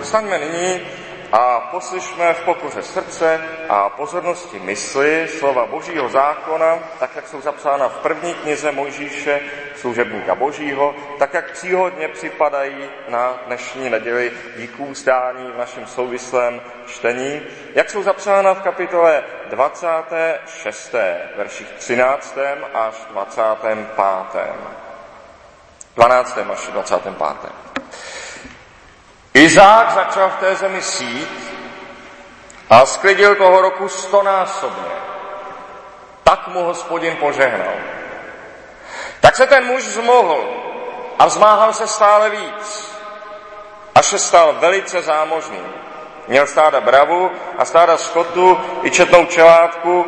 povstaňme nyní a poslyšme v pokoře srdce a pozornosti mysli slova Božího zákona, tak jak jsou zapsána v první knize Mojžíše, služebníka Božího, tak jak příhodně připadají na dnešní neděli díků zdání v našem souvislém čtení, jak jsou zapsána v kapitole 26. verších 13. až 25. 12. až 25. Izák začal v té zemi sít a sklidil toho roku stonásobně. Tak mu hospodin požehnal. Tak se ten muž zmohl a vzmáhal se stále víc, až se stal velice zámožný. Měl stáda bravu a stáda skotu i četnou čelátku,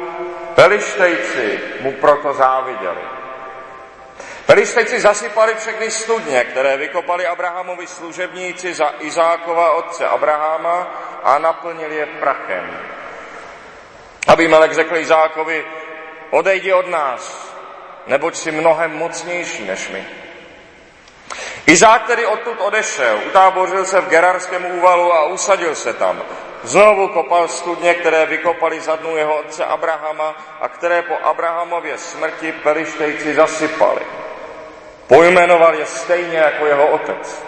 Pelištejci mu proto záviděli. Pelistejci zasypali všechny studně, které vykopali Abrahamovi služebníci za Izákova otce Abrahama a naplnili je prachem. Melek řekl Izákovi, odejdi od nás, neboť si mnohem mocnější než my. Izák tedy odtud odešel, utábořil se v Gerarském úvalu a usadil se tam. Znovu kopal studně, které vykopali za dnu jeho otce Abrahama a které po Abrahamově smrti pelištejci zasypali. Pojmenoval je stejně jako jeho otec.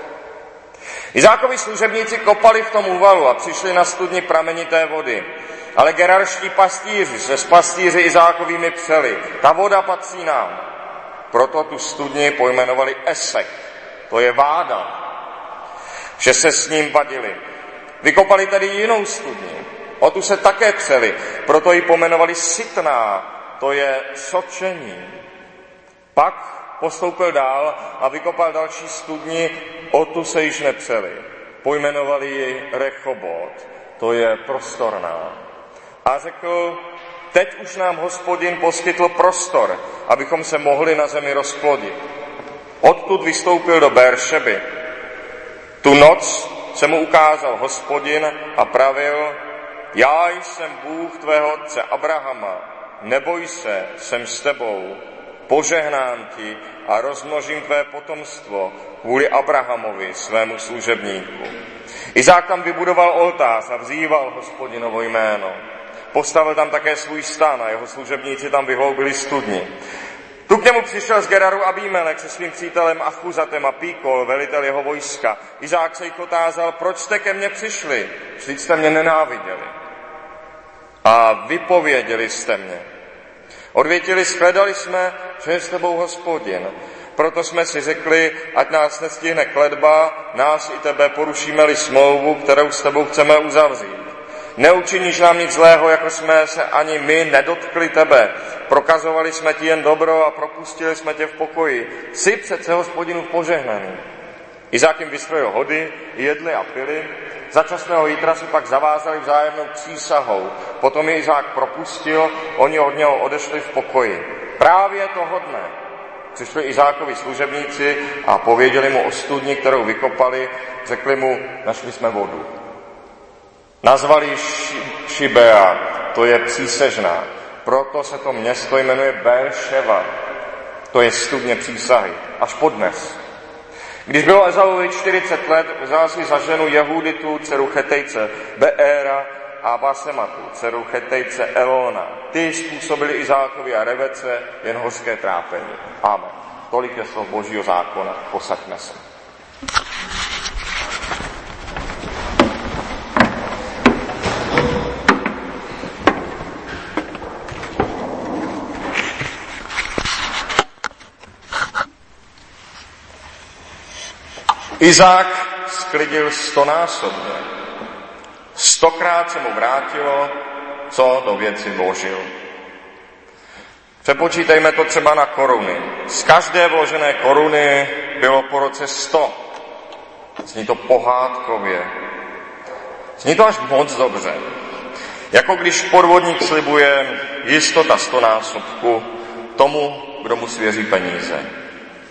Izákovi služebníci kopali v tom úvalu a přišli na studni pramenité vody. Ale gerarští pastíři se s pastíři Izákovými přeli. Ta voda patří nám. Proto tu studni pojmenovali Esek. To je váda. Že se s ním vadili. Vykopali tedy jinou studni. O tu se také přeli. Proto ji pomenovali Sitná. To je sočení. Pak postoupil dál a vykopal další studni, o tu se již nepřeli. Pojmenovali ji Rechobot, to je prostorná. A řekl, teď už nám hospodin poskytl prostor, abychom se mohli na zemi rozplodit. Odtud vystoupil do Beršeby. Tu noc se mu ukázal hospodin a pravil, já jsem Bůh tvého otce Abrahama, neboj se, jsem s tebou, požehnám ti a rozmnožím tvé potomstvo kvůli Abrahamovi, svému služebníku. Izák tam vybudoval oltář a vzýval hospodinovo jméno. Postavil tam také svůj stan a jeho služebníci tam vyhloubili studni. Tu k němu přišel z Geraru Abímelek se svým přítelem Achuzatem a Píkol, velitel jeho vojska. Izák se jich otázal, proč jste ke mně přišli? Vždyť jste mě nenáviděli. A vypověděli jste mě. Odvětili, shledali jsme, že je s tebou hospodin. Proto jsme si řekli, ať nás nestihne kledba, nás i tebe porušíme-li smlouvu, kterou s tebou chceme uzavřít. Neučiníš nám nic zlého, jako jsme se ani my nedotkli tebe. Prokazovali jsme ti jen dobro a propustili jsme tě v pokoji. Jsi přece hospodinu požehnaný. Izák jim vystrojil hody, jedli a pili. Začasného jítra si pak zavázali vzájemnou přísahou. Potom je Izák propustil, oni od něho odešli v pokoji. Právě toho dne přišli Izákovi služebníci a pověděli mu o studni, kterou vykopali, řekli mu, našli jsme vodu. Nazvali Šibea, to je přísežná. Proto se to město jmenuje Berševa, to je studně přísahy, až podnes. Když bylo Ezauvi 40 let, vzal si za ženu Jehuditu, dceru Chetejce, Beéra a Basematu, dceru Chetejce Elona. Ty způsobili Izákovi a Revece jen hořké trápení. Amen. Tolik je slov Božího zákona. Posaďme se. Izák sklidil stonásobně. Stokrát se mu vrátilo, co do věci vložil. Přepočítejme to třeba na koruny. Z každé vložené koruny bylo po roce sto. Zní to pohádkově. Zní to až moc dobře. Jako když podvodník slibuje jistota stonásobku tomu, kdo mu svěří peníze.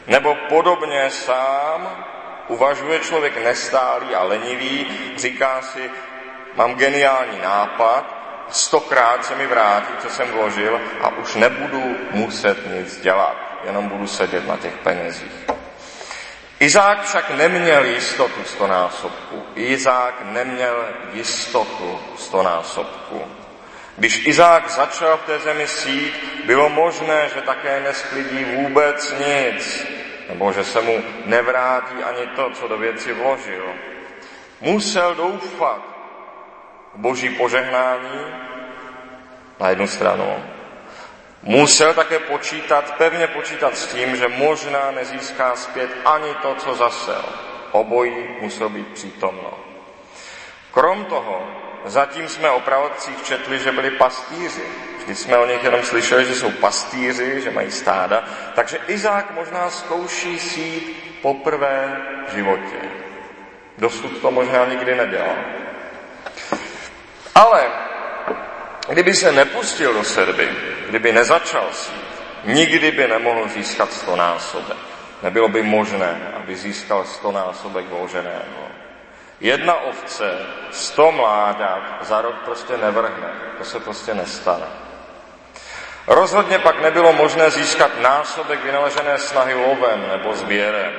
Nebo podobně sám uvažuje člověk nestálý a lenivý, říká si, mám geniální nápad, stokrát se mi vrátí, co jsem vložil a už nebudu muset nic dělat, jenom budu sedět na těch penězích. Izák však neměl jistotu stonásobku. Izák neměl jistotu stonásobku. Když Izák začal v té zemi sít, bylo možné, že také nesklidí vůbec nic, nebo že se mu nevrátí ani to, co do věci vložil. Musel doufat v boží požehnání na jednu stranu. Musel také počítat, pevně počítat s tím, že možná nezíská zpět ani to, co zasel. Obojí musel být přítomno. Krom toho, zatím jsme o pravodcích četli, že byli pastýři. Vždy jsme o nich jenom slyšeli, že jsou pastýři, že mají stáda. Takže Izák možná zkouší sít poprvé v životě. Dosud to možná nikdy nedělal. Ale kdyby se nepustil do sedby, kdyby nezačal sít, nikdy by nemohl získat stonásobek. Nebylo by možné, aby získal stonásobek vloženého. Jedna ovce, sto mláďat za rok prostě nevrhne. To se prostě nestane. Rozhodně pak nebylo možné získat násobek vynaležené snahy lovem nebo sběrem,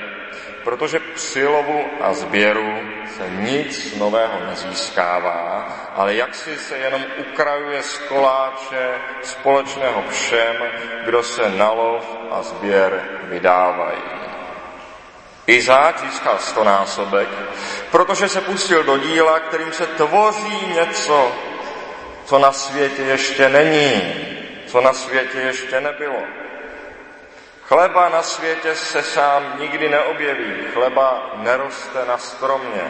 protože při lovu a sběru se nic nového nezískává, ale jak si se jenom ukrajuje z koláče společného všem, kdo se na lov a sběr vydávají. Izák získal stonásobek, protože se pustil do díla, kterým se tvoří něco, co na světě ještě není, co na světě ještě nebylo. Chleba na světě se sám nikdy neobjeví, chleba neroste na stromě.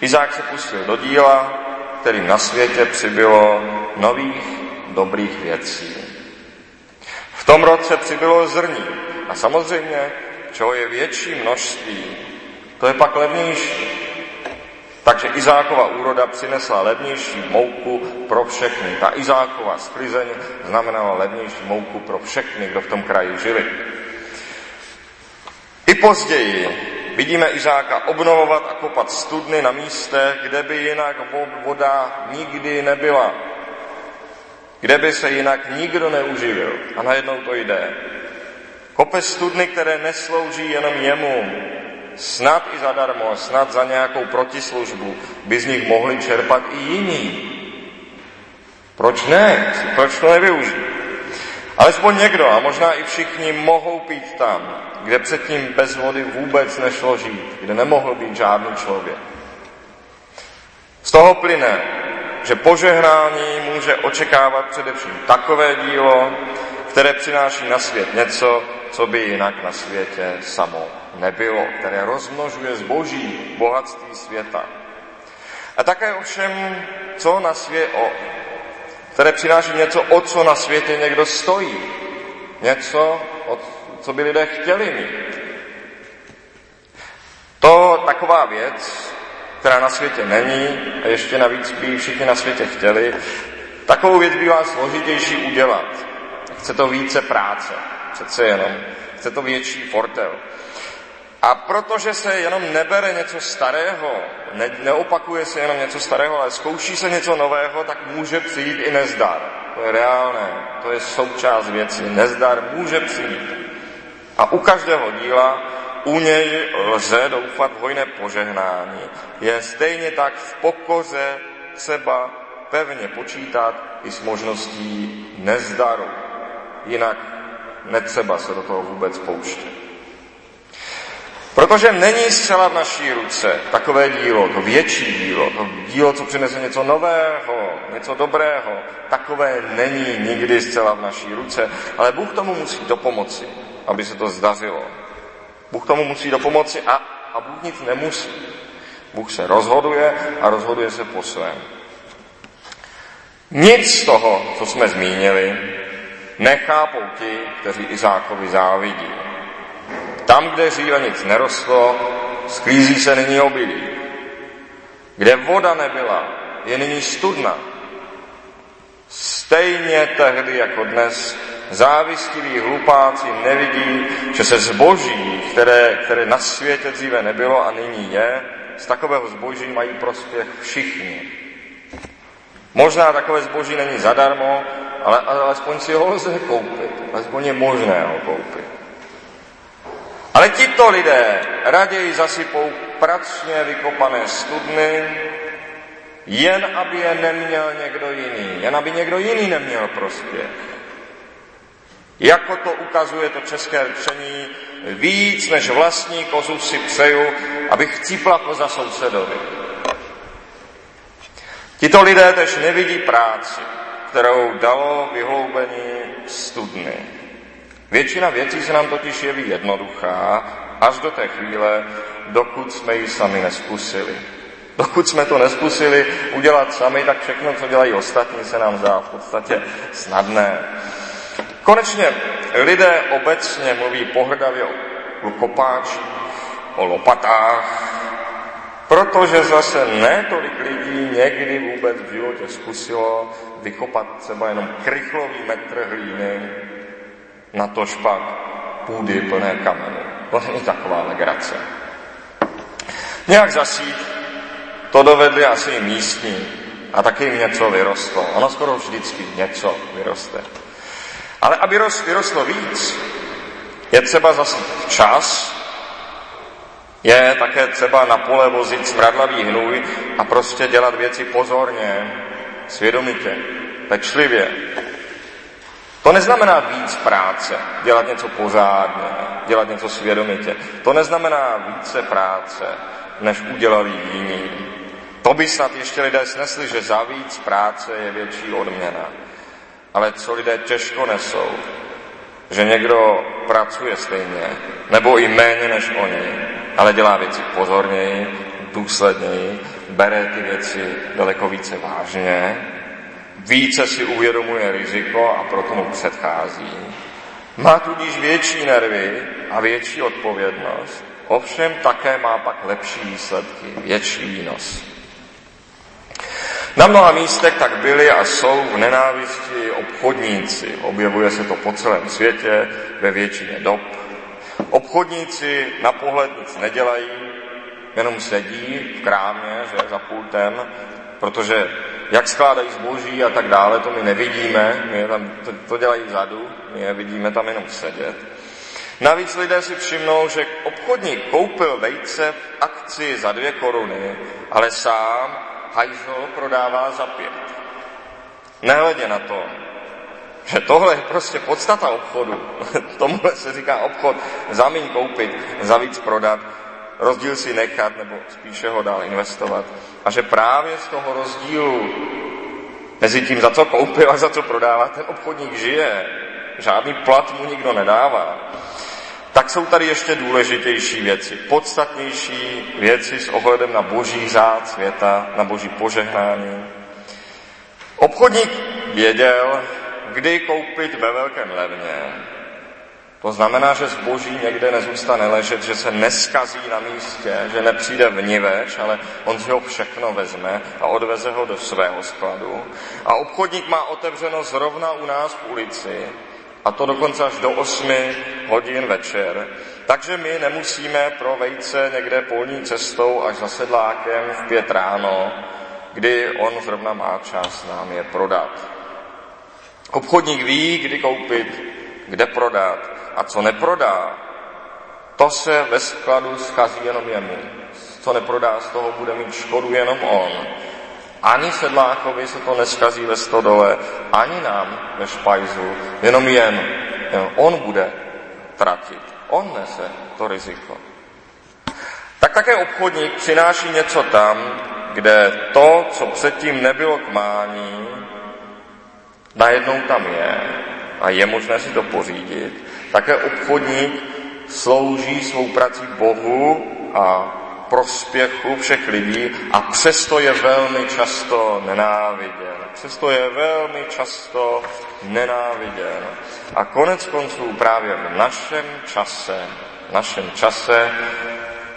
Izák se pustil do díla, kterým na světě přibylo nových dobrých věcí. V tom roce přibylo zrní a samozřejmě čeho je větší množství, to je pak levnější. Takže Izákova úroda přinesla levnější mouku pro všechny. Ta Izákova sklizeň znamenala levnější mouku pro všechny, kdo v tom kraji žili. I později vidíme Izáka obnovovat a kopat studny na místech, kde by jinak voda nikdy nebyla. Kde by se jinak nikdo neuživil. A najednou to jde. Kope studny, které neslouží jenom jemu, snad i zadarmo, snad za nějakou protislužbu, by z nich mohli čerpat i jiní. Proč ne? Proč to nevyužít? Alespoň někdo, a možná i všichni, mohou pít tam, kde předtím bez vody vůbec nešlo žít, kde nemohl být žádný člověk. Z toho plyne, že požehnání může očekávat především takové dílo, které přináší na svět něco, co by jinak na světě samo nebylo, které rozmnožuje zboží, bohatství světa. A také ovšem, co na svět, o, které přináší něco, o co na světě někdo stojí. Něco, o, co by lidé chtěli mít. To taková věc, která na světě není a ještě navíc by všichni na světě chtěli, takovou věc bývá složitější udělat. Chce to více práce přece jenom. Chce to větší fortel. A protože se jenom nebere něco starého, ne, neopakuje se jenom něco starého, ale zkouší se něco nového, tak může přijít i nezdar. To je reálné, to je součást věci. Nezdar může přijít. A u každého díla u něj lze doufat v hojné požehnání. Je stejně tak v pokoře třeba pevně počítat i s možností nezdaru. Jinak netřeba se do toho vůbec pouštět. Protože není zcela v naší ruce takové dílo, to větší dílo, to dílo, co přinese něco nového, něco dobrého, takové není nikdy zcela v naší ruce, ale Bůh tomu musí dopomoci, aby se to zdařilo. Bůh tomu musí dopomoci a, a Bůh nic nemusí. Bůh se rozhoduje a rozhoduje se po svém. Nic z toho, co jsme zmínili, nechápou ti, kteří Izákovi závidí. Tam, kde dříve nic nerostlo, sklízí se nyní obilí. Kde voda nebyla, je nyní studna. Stejně tehdy jako dnes závistiví hlupáci nevidí, že se zboží, které, které na světě dříve nebylo a nyní je, z takového zboží mají prospěch všichni. Možná takové zboží není zadarmo, ale alespoň si ho lze koupit. Alespoň je možné ho koupit. Ale tito lidé raději zasypou pracně vykopané studny, jen aby je neměl někdo jiný, jen aby někdo jiný neměl prospěch. Jako to ukazuje to české řečení, víc než vlastní kozu si přeju, abych cípla koza sousedovi. Tito lidé tež nevidí práci, kterou dalo vyhloubení studny. Většina věcí se nám totiž jeví jednoduchá, až do té chvíle, dokud jsme ji sami neskusili. Dokud jsme to neskusili udělat sami, tak všechno, co dělají ostatní, se nám zdá v podstatě snadné. Konečně lidé obecně mluví pohrdavě o kopáčích, o lopatách, protože zase ne tolik lidí někdy vůbec v životě zkusilo vykopat třeba jenom krychlový metr hlíny, na to špak půdy plné kameny. To není taková legrace. Nějak zasít, to dovedli asi i místní a taky jim něco vyrostlo. Ono skoro vždycky něco vyroste. Ale aby vyrostlo víc, je třeba zasít čas, je také třeba na pole vozit smradlavý hnůj a prostě dělat věci pozorně, svědomitě, pečlivě. To neznamená víc práce, dělat něco pořádně, dělat něco svědomitě. To neznamená více práce, než udělali jiní. To by snad ještě lidé snesli, že za víc práce je větší odměna. Ale co lidé těžko nesou, že někdo pracuje stejně, nebo i méně než oni, ale dělá věci pozorněji, důsledněji, bere ty věci daleko více vážně, více si uvědomuje riziko a proto mu předchází. Má tudíž větší nervy a větší odpovědnost, ovšem také má pak lepší výsledky, větší výnos. Na mnoha místech tak byli a jsou v nenávisti obchodníci. Objevuje se to po celém světě ve většině dob. Obchodníci na pohled nic nedělají, jenom sedí v krámě, že za pultem, protože jak skládají zboží a tak dále, to my nevidíme, my tam, to, to dělají vzadu, my je vidíme tam jenom sedět. Navíc lidé si všimnou, že obchodník koupil vejce v akci za dvě koruny, ale sám hajzl prodává za pět. Nehledě na to, že tohle je prostě podstata obchodu. Tomuhle se říká obchod za míň koupit, za víc prodat, rozdíl si nechat nebo spíše ho dál investovat. A že právě z toho rozdílu mezi tím, za co koupil a za co prodává, ten obchodník žije. Žádný plat mu nikdo nedává. Tak jsou tady ještě důležitější věci, podstatnější věci s ohledem na boží zád světa, na boží požehnání. Obchodník věděl, kdy koupit ve velkém levně, to znamená, že zboží někde nezůstane ležet, že se neskazí na místě, že nepřijde vniveč, ale on si ho všechno vezme a odveze ho do svého skladu. A obchodník má otevřeno zrovna u nás v ulici, a to dokonce až do 8 hodin večer. Takže my nemusíme pro vejce někde polní cestou až za sedlákem v pět ráno, kdy on zrovna má čas nám je prodat. Obchodník ví, kdy koupit, kde prodat a co neprodá, to se ve skladu schází jenom jemu. Co neprodá, z toho bude mít škodu jenom on. Ani sedlákovi se to neskazí ve stodole, ani nám ve špajzu, jenom jen. Jen on bude tratit. On nese to riziko. Tak také obchodník přináší něco tam, kde to, co předtím nebylo k mání, najednou tam je a je možné si to pořídit také obchodník slouží svou prací Bohu a prospěchu všech lidí a přesto je velmi často nenáviděn. Přesto je velmi často nenáviděn. A konec konců právě v našem čase, v našem čase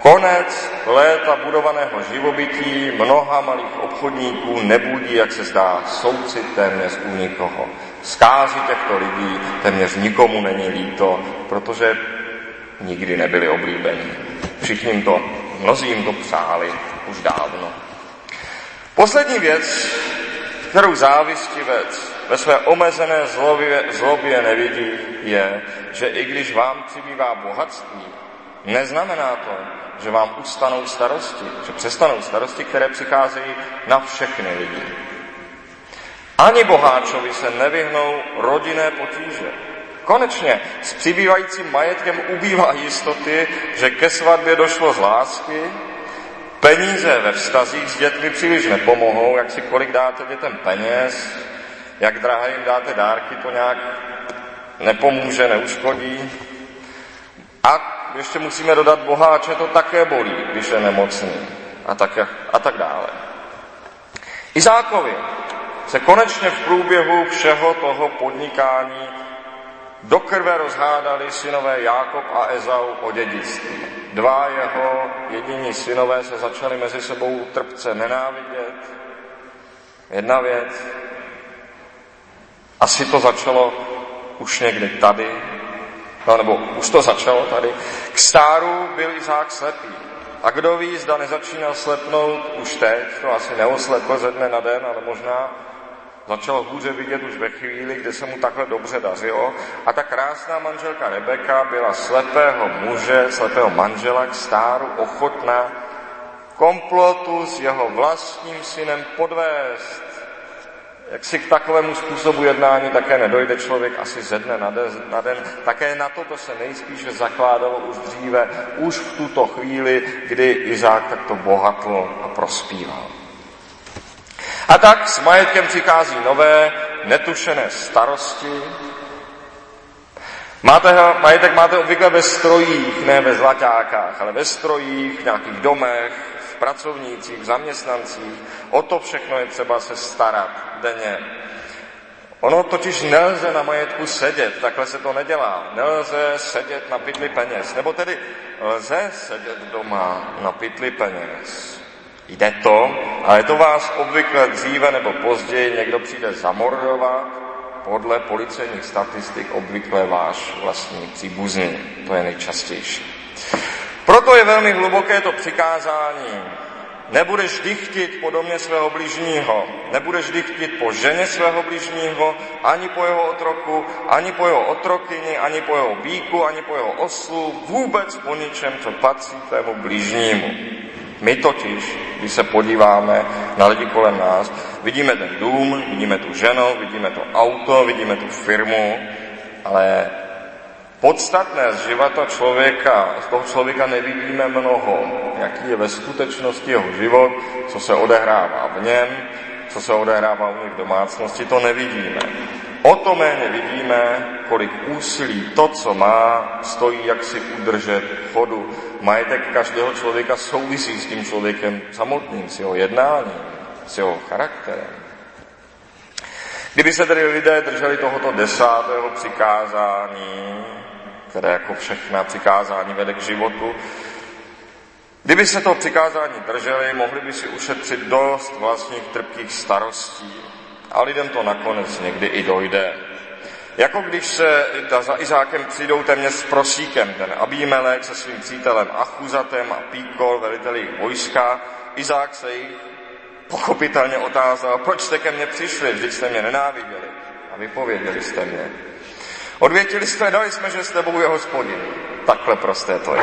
Konec léta budovaného živobytí mnoha malých obchodníků nebudí, jak se zdá, soucit téměř u nikoho. Zkázy těchto lidí téměř nikomu není líto, protože nikdy nebyli oblíbení. Všichni to, mnozí jim to přáli už dávno. Poslední věc, kterou závistivec ve své omezené zlobě, zlobě nevidí, je, že i když vám přibývá bohatství, neznamená to, že vám ustanou starosti, že přestanou starosti, které přicházejí na všechny lidi. Ani boháčovi se nevyhnou rodinné potíže. Konečně s přibývajícím majetkem ubývá jistoty, že ke svatbě došlo z lásky, peníze ve vztazích s dětmi příliš nepomohou, jak si kolik dáte dětem peněz, jak drahé jim dáte dárky, to nějak nepomůže, neuškodí. A ještě musíme dodat boháče, to také bolí, když je nemocný a tak, a tak dále. Izákovi se konečně v průběhu všeho toho podnikání do krve rozhádali synové Jákob a Ezau o dědictví. Dva jeho jediní synové se začali mezi sebou trpce nenávidět. Jedna věc, asi to začalo už někdy tady, no, nebo už to začalo tady. K stáru byl Izák slepý. A kdo ví, zda nezačínal slepnout už teď, to asi neoslepl ze dne na den, ale možná začal hůře vidět už ve chvíli, kdy se mu takhle dobře dařilo. A ta krásná manželka Rebeka byla slepého muže, slepého manžela k stáru ochotná komplotu s jeho vlastním synem podvést jak si k takovému způsobu jednání také nedojde člověk asi ze dne na den, na den. Také na toto se nejspíše zakládalo už dříve, už v tuto chvíli, kdy Izák takto bohatl a prospíval. A tak s majetkem přichází nové, netušené starosti. Máte, majetek máte obvykle ve strojích, ne ve zlatákách, ale ve strojích, v nějakých domech, pracovnících, zaměstnancích. O to všechno je třeba se starat denně. Ono totiž nelze na majetku sedět, takhle se to nedělá. Nelze sedět na pytli peněz. Nebo tedy lze sedět doma na pytli peněz. Jde to, ale to vás obvykle dříve nebo později někdo přijde zamordovat, podle policejních statistik obvykle váš vlastní příbuzný. To je nejčastější. Proto je velmi hluboké to přikázání Nebudeš dychtit po domě svého bližního, nebudeš dychtit po ženě svého bližního, ani po jeho otroku, ani po jeho otrokyni, ani po jeho bíku, ani po jeho oslu, vůbec po ničem, co patří tvému bližnímu. My totiž, když se podíváme na lidi kolem nás, vidíme ten dům, vidíme tu ženu, vidíme to auto, vidíme tu firmu, ale Podstatné z života člověka, z toho člověka nevidíme mnoho, jaký je ve skutečnosti jeho život, co se odehrává v něm, co se odehrává u něj v domácnosti, to nevidíme. O to méně vidíme, kolik úsilí to, co má, stojí, jak si udržet chodu. Majetek každého člověka souvisí s tím člověkem samotným, s jeho jednáním, s jeho charakterem. Kdyby se tedy lidé drželi tohoto desátého přikázání, které jako všechna přikázání vede k životu. Kdyby se toho přikázání drželi, mohli by si ušetřit dost vlastních trpkých starostí. A lidem to nakonec někdy i dojde. Jako když se za Izákem přijdou téměř s prosíkem, ten Abímelek se svým přítelem Achuzatem a Píkol, veliteli vojska, Izák se jich pochopitelně otázal, proč jste ke mně přišli, vždyť jste mě nenáviděli a vypověděli jste mě. Odvětili jsme, dali jsme, že s tebou je hospodin. Takhle prosté to je.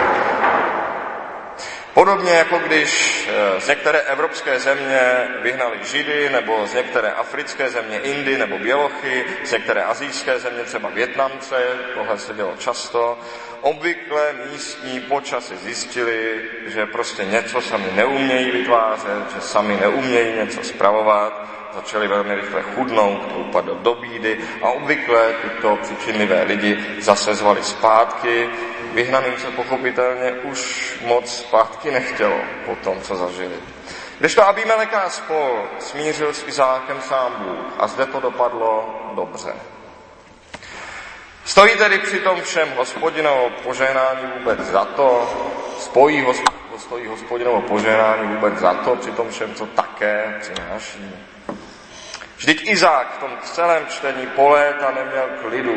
Podobně jako když eh, z některé evropské země vyhnali Židy, nebo z některé africké země Indy nebo Bělochy, z některé azijské země třeba Větnamce, tohle se dělo často, obvykle místní počasy zjistili, že prostě něco sami neumějí vytvářet, že sami neumějí něco spravovat začali velmi rychle chudnout, upadl do bídy a obvykle tyto přičinlivé lidi zase zvali zpátky. Vyhnaným se pochopitelně už moc zpátky nechtělo po tom, co zažili. Když to Abimeleká spol smířil s Izákem sám Bůh a zde to dopadlo dobře. Stojí tedy při tom všem hospodinovo požehnání vůbec za to, spojí hospod, stojí hospodinovo požehnání vůbec za to, při tom všem, co také přináší. Vždyť Izák v tom celém čtení po léta neměl klidu.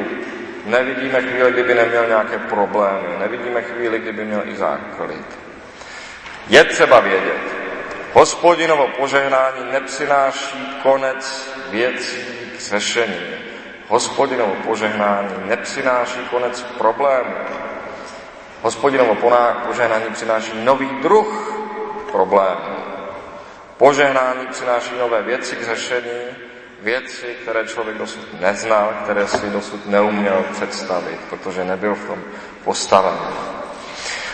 Nevidíme chvíli, kdyby neměl nějaké problémy. Nevidíme chvíli, kdyby měl Izák klid. Je třeba vědět, hospodinovo požehnání nepřináší konec věcí k řešení. Hospodinovo požehnání nepřináší konec problémů. Hospodinovo požehnání přináší nový druh problémů. Požehnání přináší nové věci k řešení, věci, které člověk dosud neznal, které si dosud neuměl představit, protože nebyl v tom postaven.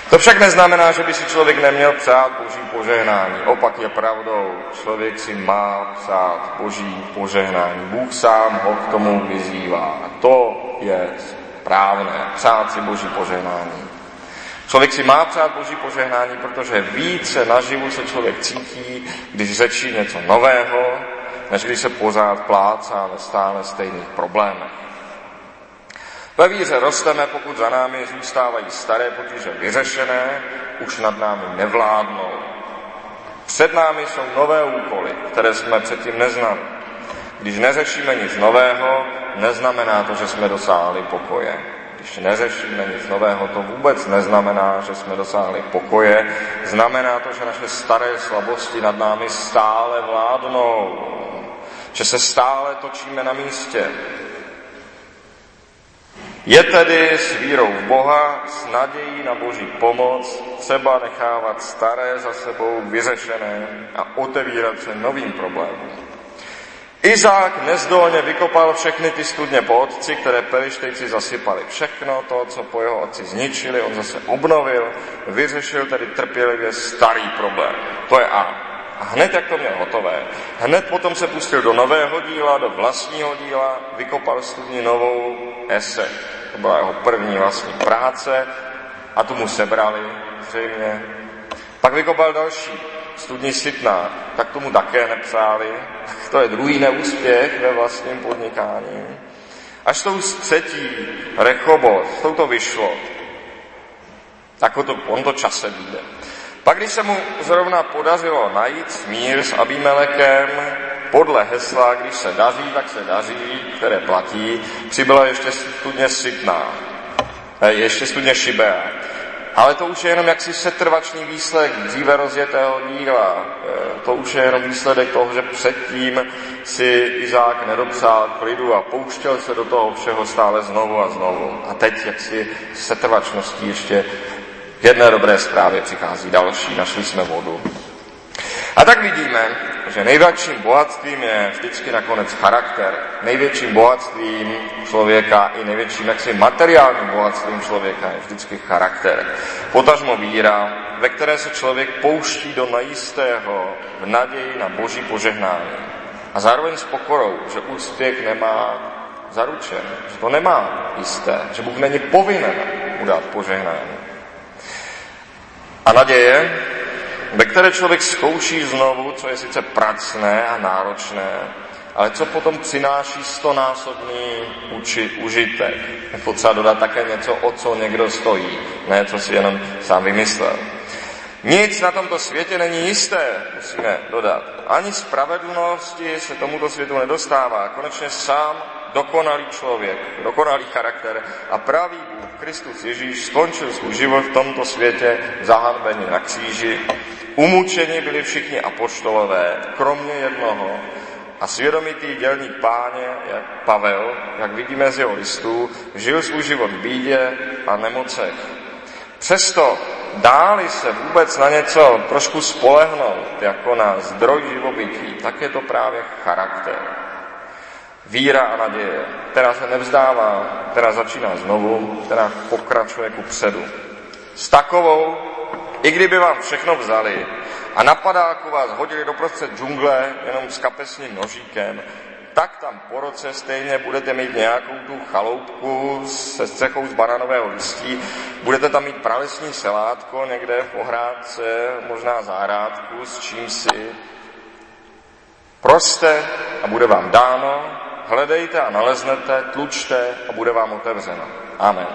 To však neznamená, že by si člověk neměl přát boží požehnání. Opak je pravdou. Člověk si má přát boží požehnání. Bůh sám ho k tomu vyzývá. To je správné. Přát si boží požehnání. Člověk si má přát boží požehnání, protože více naživu se člověk cítí, když řečí něco nového, než když se pořád plácá ve stále stejných problémech. Ve víře rosteme, pokud za námi zůstávají staré potíže vyřešené, už nad námi nevládnou. Před námi jsou nové úkoly, které jsme předtím neznali. Když neřešíme nic nového, neznamená to, že jsme dosáhli pokoje. Když neřešíme nic nového, to vůbec neznamená, že jsme dosáhli pokoje. Znamená to, že naše staré slabosti nad námi stále vládnou. Že se stále točíme na místě, je tedy s vírou v Boha, s nadějí na Boží pomoc, třeba nechávat staré za sebou vyřešené a otevírat se novým problémům. Izák nezdolně vykopal všechny ty studně po otci, které pelištejci zasypali. Všechno to, co po jeho otci zničili, on zase obnovil, vyřešil tedy trpělivě starý problém. To je A. A hned, jak to měl hotové, hned potom se pustil do nového díla, do vlastního díla, vykopal studni novou ese. To byla jeho první vlastní práce a tu mu sebrali zřejmě. Pak vykopal další, studní sitná, tak tomu také nepřáli. To je druhý neúspěch ve vlastním podnikání. Až tou třetí, Rechobot, s to vyšlo. Tak to, on to čase vyjde. Pak, když se mu zrovna podařilo najít smír s Abimelekem, podle hesla, když se daří, tak se daří, které platí, přibyla ještě studně sytná, ještě studně šibea. Ale to už je jenom jaksi setrvačný výsledek dříve rozjetého díla. E, to už je jenom výsledek toho, že předtím si Izák nedopsal klidu a pouštěl se do toho všeho stále znovu a znovu. A teď jaksi setrvačností ještě v jedné dobré zprávě přichází další, našli jsme vodu. A tak vidíme, že největším bohatstvím je vždycky nakonec charakter. Největším bohatstvím člověka i největším jaksi materiálním bohatstvím člověka je vždycky charakter. Potažmo víra, ve které se člověk pouští do najistého v naději na boží požehnání. A zároveň s pokorou, že úspěch nemá zaručen, že to nemá jisté, že Bůh není povinen mu dát požehnání. A naděje, ve které člověk zkouší znovu, co je sice pracné a náročné, ale co potom přináší stonásobný uči, užitek. Je potřeba dodat také něco, o co někdo stojí, ne co si jenom sám vymyslel. Nic na tomto světě není jisté, musíme dodat. Ani spravedlnosti se tomuto světu nedostává. Konečně sám dokonalý člověk, dokonalý charakter a pravý Bůh, Kristus Ježíš, skončil svůj život v tomto světě zahanbený na kříži. Umučeni byli všichni apoštolové, kromě jednoho, a svědomitý dělník páně, jak Pavel, jak vidíme z jeho listů, žil svůj život v bídě a nemocech. Přesto dáli se vůbec na něco trošku spolehnout, jako na zdroj živobytí, tak je to právě charakter. Víra a naděje, která se nevzdává, která začíná znovu, která pokračuje ku předu. S takovou, i kdyby vám všechno vzali a na padáku vás hodili doprostřed džungle jenom s kapesním nožíkem, tak tam po roce stejně budete mít nějakou tu chaloupku se střechou z bananového listí, budete tam mít pralesní selátko někde v ohrádce, možná zahrádku s čím si. Proste a bude vám dáno, hledejte a naleznete, tlučte a bude vám otevřeno. Amen.